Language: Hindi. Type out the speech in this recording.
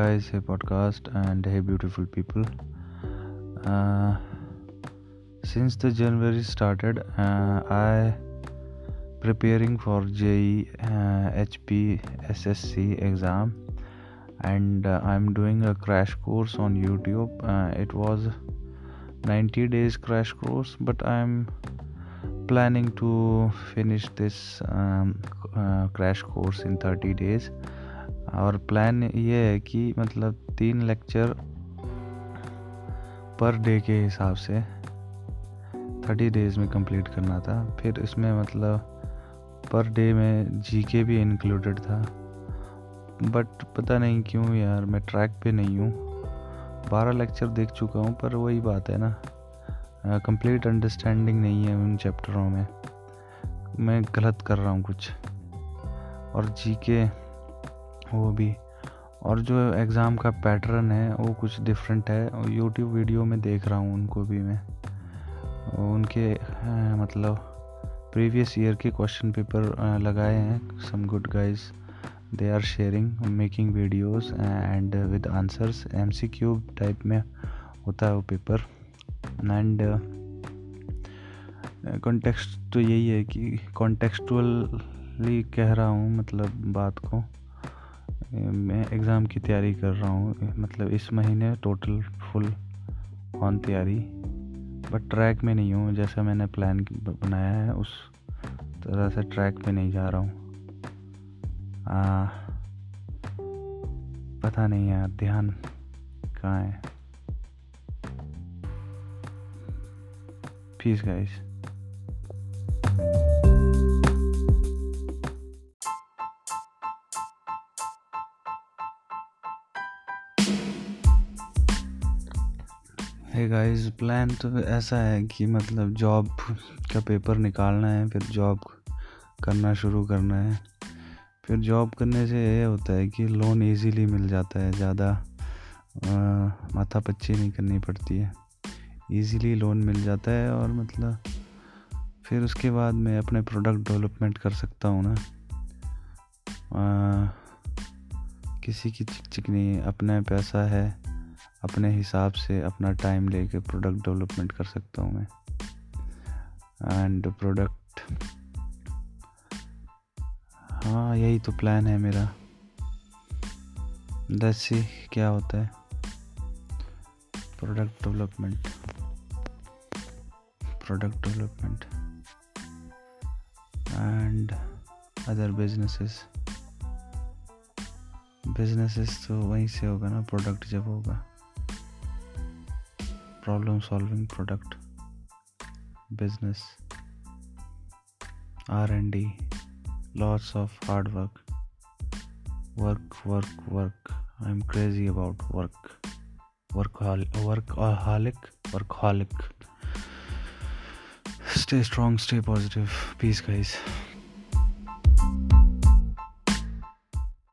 guys, hey podcast, and hey beautiful people. Uh, since the January started, uh, I preparing for JE uh, HP SSC exam, and uh, I'm doing a crash course on YouTube. Uh, it was 90 days crash course, but I'm planning to finish this um, uh, crash course in 30 days और प्लान ये है कि मतलब तीन लेक्चर पर डे के हिसाब से थर्टी डेज़ में कंप्लीट करना था। फिर इसमें मतलब पर डे में जी के भी इंक्लूडेड था। बट पता नहीं क्यों यार, मैं ट्रैक पे नहीं हूँ। बारह लेक्चर देख चुका हूँ, पर वही बात है ना। कंप्लीट अंडरस्टैंडिंग नहीं है उन चैप्टरों में। मैं गलत कर रहा हूँ कुछ। और जी के वो भी और जो एग्ज़ाम का पैटर्न है, वो कुछ डिफरेंट है। और यूट्यूब वीडियो में देख रहा हूँ उनको भी मैं। उनके मतलब प्रीवियस ईयर के क्वेश्चन पेपर लगाए हैं। Some good guys they are sharing making videos and with answers M C Q type में होता है वो पेपर एंड कॉन्टेक्स्ट तो यही है कि कॉन्टेक्चुअली कह रहा हूँ मतलब बात को। मैं एग्ज़ाम की तैयारी कर रहा हूँ। मतलब इस महीने टोटल फुल ऑन तैयारी। बट ट्रैक में नहीं हूँ, जैसा मैंने प्लान बनाया है, उस तरह से ट्रैक पे नहीं जा रहा हूँ। पता नहीं यार, ध्यान कहाँ है? पीस गाइस है गाइस प्लान तो ऐसा है कि मतलब जॉब का पेपर निकालना है फिर जॉब करना शुरू करना है। फिर जॉब करने से ये होता है कि लोन इजीली मिल जाता है ज़्यादा माथा पच्ची नहीं करनी पड़ती है। इजीली लोन मिल जाता है और मतलब फिर उसके बाद मैं अपने प्रोडक्ट डेवलपमेंट कर सकता हूँ ना। आ, किसी की चिक नहीं अपना पैसा है अपने हिसाब से अपना टाइम लेके प्रोडक्ट डेवलपमेंट कर सकता हूँ मैं। एंड प्रोडक्ट हाँ यही तो प्लान है मेरा। दसी क्या होता है। Product development product development and other businesses businesses तो वहीं से होगा ना प्रोडक्ट जब होगा। Problem solving product business r&d lots of hard work. Work work work. I'm crazy about work. Workaholic workaholic workaholic. Stay strong stay positive. Peace guys